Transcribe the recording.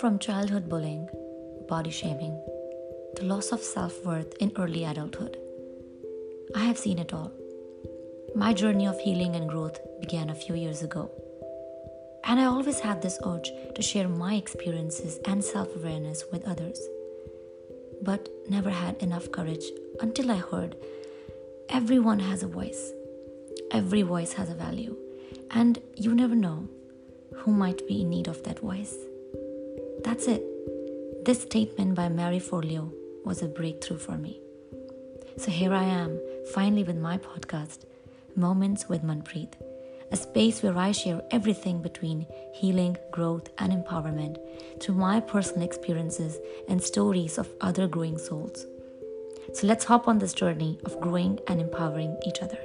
From childhood bullying, body shaming, the loss of self worth in early adulthood, I have seen it all. My journey of healing and growth began a few years ago. And I always had this urge to share my experiences and self awareness with others. But never had enough courage until I heard everyone has a voice. Every voice has a value. And you never know who might be in need of that voice. That's it. This statement by Marie Forleo was a breakthrough for me. So here I am, finally with my podcast, Moments with Manpreet, a space where I share everything between healing, growth, and empowerment through my personal experiences and stories of other growing souls. So let's hop on this journey of growing and empowering each other.